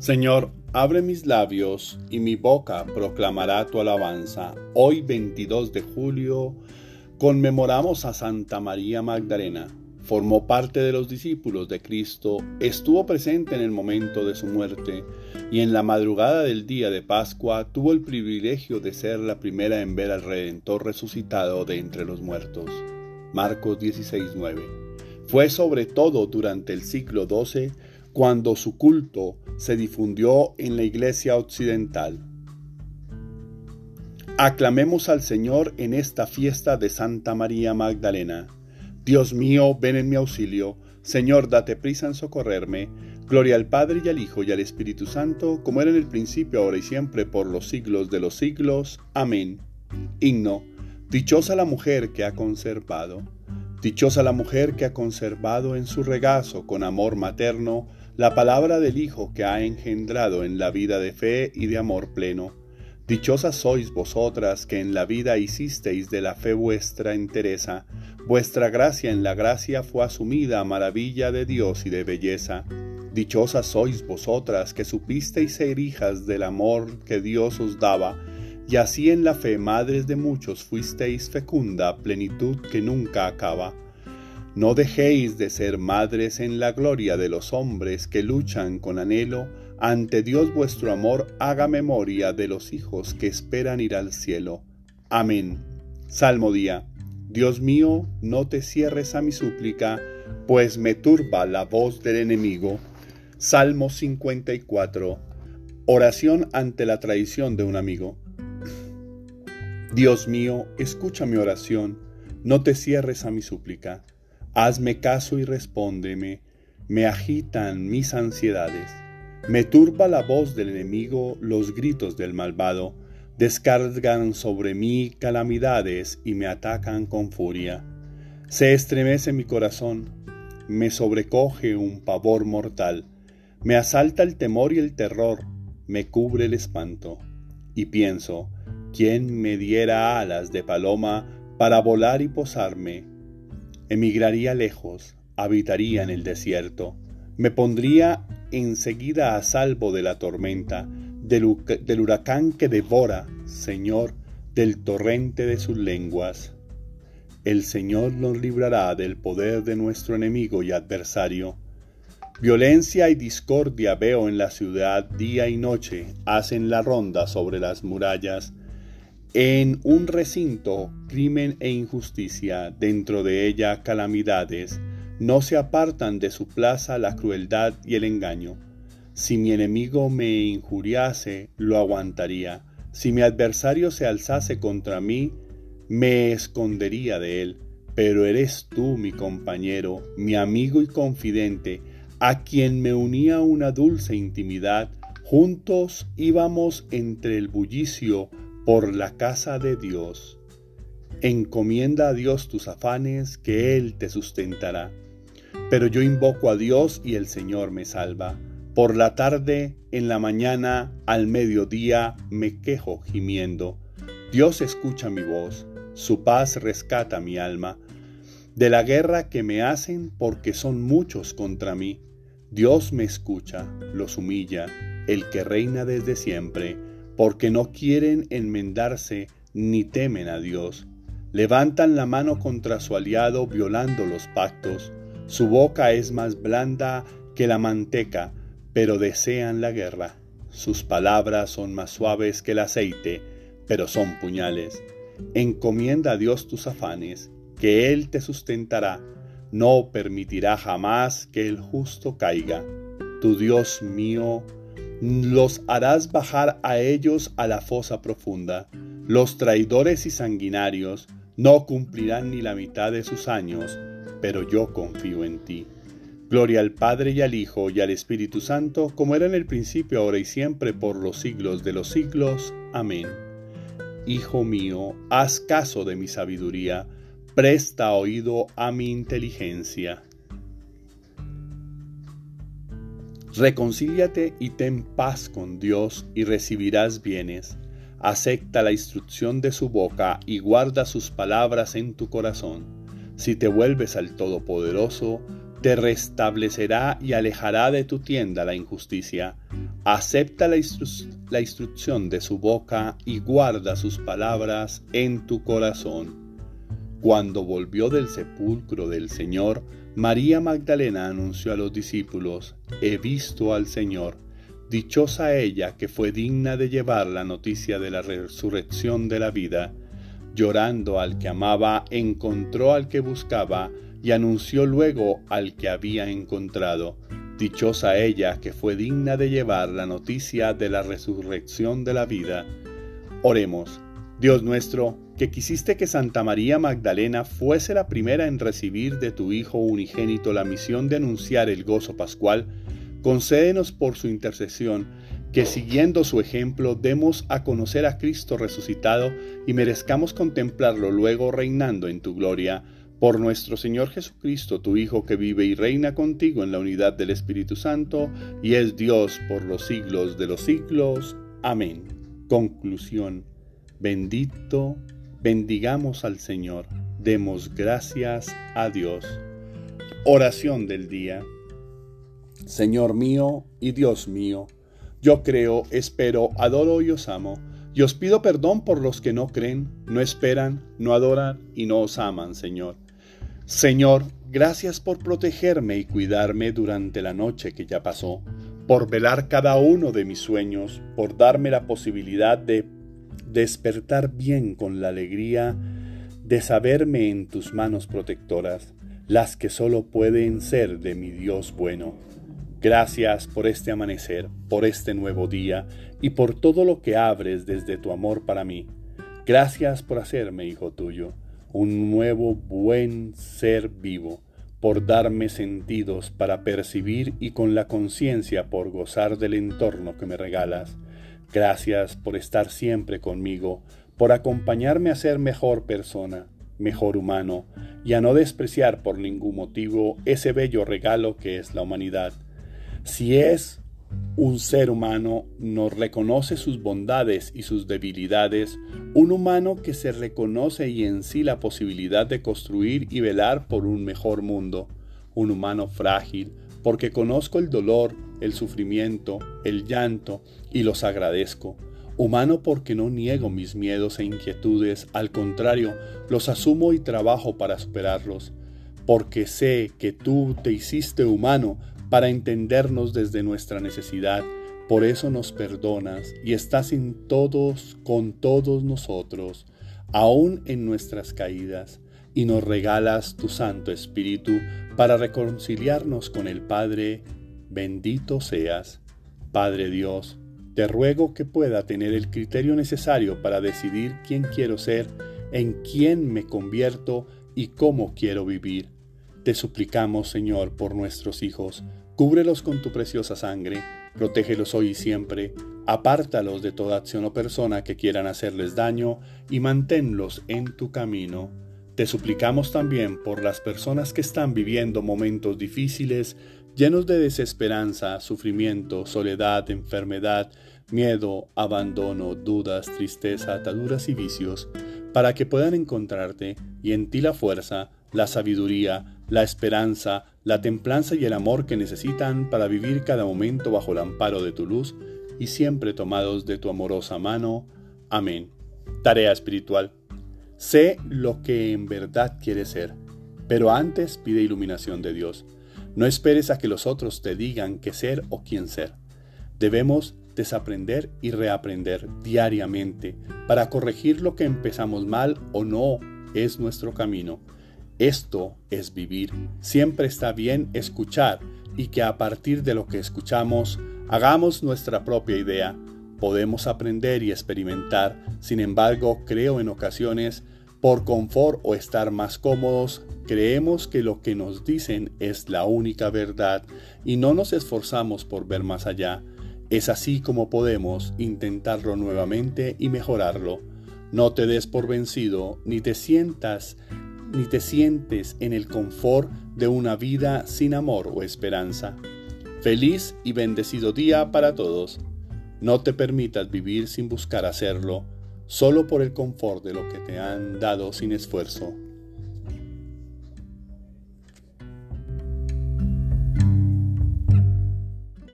Señor, abre mis labios y mi boca proclamará tu alabanza. Hoy 22 de julio conmemoramos a Santa María Magdalena. Formó parte de los discípulos de Cristo, estuvo presente en el momento de su muerte y en la madrugada del día de Pascua tuvo el privilegio de ser la primera en ver al Redentor resucitado de entre los muertos. Marcos 16:9. Fue sobre todo durante el siglo XII cuando su culto se difundió en la iglesia occidental. Aclamemos al Señor en esta fiesta de Santa María Magdalena. Dios mío, ven en mi auxilio. Señor, date prisa en socorrerme. Gloria al Padre y al Hijo y al Espíritu Santo, como era en el principio, ahora y siempre, por los siglos de los siglos. Amén. Himno. Dichosa la mujer que ha conservado. Dichosa la mujer que ha conservado en su regazo con amor materno la palabra del Hijo que ha engendrado en la vida de fe y de amor pleno. Dichosas sois vosotras que en la vida hicisteis de la fe vuestra entereza, vuestra gracia en la gracia fue asumida a maravilla de Dios y de belleza. Dichosas sois vosotras que supisteis ser hijas del amor que Dios os daba, y así en la fe madres de muchos fuisteis fecunda plenitud que nunca acaba. No dejéis de ser madres en la gloria de los hombres que luchan con anhelo, ante Dios vuestro amor haga memoria de los hijos que esperan ir al cielo. Amén. Salmo día. Dios mío, no te cierres a mi súplica, pues me turba la voz del enemigo. Salmo 54. Oración ante la traición de un amigo. Dios mío, escucha mi oración, no te cierres a mi súplica. Hazme caso y respóndeme, me agitan mis ansiedades. Me turba la voz del enemigo, los gritos del malvado, descargan sobre mí calamidades y me atacan con furia. Se estremece mi corazón, me sobrecoge un pavor mortal, me asalta el temor y el terror, me cubre el espanto. Y pienso, ¿quién me diera alas de paloma para volar y posarme? Emigraría lejos, habitaría en el desierto, me pondría enseguida a salvo de la tormenta, del, del, huracán que devora, Señor, del torrente de sus lenguas. El Señor nos librará del poder de nuestro enemigo y adversario. Violencia y discordia veo en la ciudad día y noche, hacen la ronda sobre las murallas, en un recinto, crimen e injusticia, dentro de ella calamidades, no se apartan de su plaza la crueldad y el engaño. Si mi enemigo me injuriase, lo aguantaría. Si mi adversario se alzase contra mí, me escondería de él. Pero eres tú, mi compañero, mi amigo y confidente, a quien me unía una dulce intimidad. Juntos íbamos entre el bullicio por la casa de Dios. Encomienda a Dios tus afanes, que Él te sustentará. Pero yo invoco a Dios y el Señor me salva. Por la tarde, en la mañana, al mediodía, me quejo gimiendo. Dios escucha mi voz, su paz rescata mi alma. De la guerra que me hacen porque son muchos contra mí. Dios me escucha, los humilla, el que reina desde siempre porque no quieren enmendarse ni temen a Dios. Levantan la mano contra su aliado violando los pactos. Su boca es más blanda que la manteca, pero desean la guerra. Sus palabras son más suaves que el aceite, pero son puñales. Encomienda a Dios tus afanes, que Él te sustentará. No permitirá jamás que el justo caiga. Tu Dios mío, los harás bajar a ellos a la fosa profunda. Los traidores y sanguinarios no cumplirán ni la mitad de sus años, pero yo confío en ti. Gloria al Padre y al Hijo y al Espíritu Santo, como era en el principio, ahora y siempre, por los siglos de los siglos. Amén. Hijo mío, haz caso de mi sabiduría, presta oído a mi inteligencia. Reconcíliate y ten paz con Dios y recibirás bienes. acepta la instrucción de su boca y guarda sus palabras en tu corazón. Si te vuelves al Todopoderoso, te restablecerá y alejará de tu tienda la injusticia. Acepta la, instrucción de su boca y guarda sus palabras en tu corazón. Cuando volvió del sepulcro del Señor, María Magdalena anunció a los discípulos, He visto al Señor. Dichosa ella que fue digna de llevar la noticia de la resurrección de la vida. Llorando al que amaba, encontró al que buscaba, y anunció luego al que había encontrado. Dichosa ella que fue digna de llevar la noticia de la resurrección de la vida. Oremos, Dios nuestro, que quisiste que Santa María Magdalena fuese la primera en recibir de tu Hijo unigénito la misión de anunciar el gozo pascual, concédenos por su intercesión que siguiendo su ejemplo demos a conocer a Cristo resucitado y merezcamos contemplarlo luego reinando en tu gloria por nuestro Señor Jesucristo, tu Hijo, que vive y reina contigo en la unidad del Espíritu Santo, y es Dios por los siglos de los siglos. Amén. Conclusión. Bendito, bendigamos al Señor, demos gracias a Dios. Oración del día. Señor mío y Dios mío, yo creo, espero, adoro y os amo, y os pido perdón por los que no creen, no esperan, no adoran y no os aman, Señor. Señor, gracias por protegerme y cuidarme durante la noche que ya pasó, por velar cada uno de mis sueños, por darme la posibilidad de despertar bien con la alegría de saberme en tus manos protectoras, las que solo pueden ser de mi Dios bueno. Gracias por este amanecer, por este nuevo día y por todo lo que abres desde tu amor para mí. Gracias por hacerme hijo tuyo un nuevo buen ser vivo, por darme sentidos para percibir y con la conciencia por gozar del entorno que me regalas. Gracias por estar siempre conmigo, por acompañarme a ser mejor persona, mejor humano, y a no despreciar por ningún motivo ese bello regalo que es la humanidad. Si es un ser humano nos reconoce sus bondades y sus debilidades, un humano que se reconoce y en sí la posibilidad de construir y velar por un mejor mundo, un humano frágil, porque conozco el dolor, el sufrimiento, el llanto y los agradezco. Humano porque no niego mis miedos e inquietudes, al contrario, los asumo y trabajo para superarlos. Porque sé que tú te hiciste humano para entendernos desde nuestra necesidad. Por eso nos perdonas y estás en todos, con todos nosotros, aún en nuestras caídas, y nos regalas tu Santo Espíritu para reconciliarnos con el Padre. Bendito seas, Padre Dios. Te ruego que pueda tener el criterio necesario para decidir quién quiero ser, en quién me convierto y cómo quiero vivir. Te suplicamos, Señor, por nuestros hijos, Cúbrelos con tu preciosa sangre, protégelos hoy y siempre, apártalos de toda acción o persona que quieran hacerles daño y manténlos en tu camino. Te suplicamos también por las personas que están viviendo momentos difíciles, llenos de desesperanza, sufrimiento, soledad, enfermedad, miedo, abandono, dudas, tristeza, ataduras y vicios, para que puedan encontrarte y en ti la fuerza, la sabiduría, la esperanza, la templanza y el amor que necesitan para vivir cada momento bajo el amparo de tu luz y siempre tomados de tu amorosa mano. Amén. Tarea espiritual. Sé lo que en verdad quieres ser, pero antes pide iluminación de Dios. No esperes a que los otros te digan qué ser o quién ser. Debemos desaprender y reaprender diariamente para corregir lo que empezamos mal o no es nuestro camino esto es vivir. Siempre está bien escuchar y que a partir de lo que escuchamos hagamos nuestra propia idea. Podemos aprender y experimentar, sin embargo, creo en ocasiones, por confort o estar más cómodos, creemos que lo que nos dicen es la única verdad y no nos esforzamos por ver más allá. Es así como podemos intentarlo nuevamente y mejorarlo. No te des por vencido ni te sientas ni te sientes en el confort de una vida sin amor o esperanza. Feliz y bendecido día para todos. No te permitas vivir sin buscar hacerlo, solo por el confort de lo que te han dado sin esfuerzo.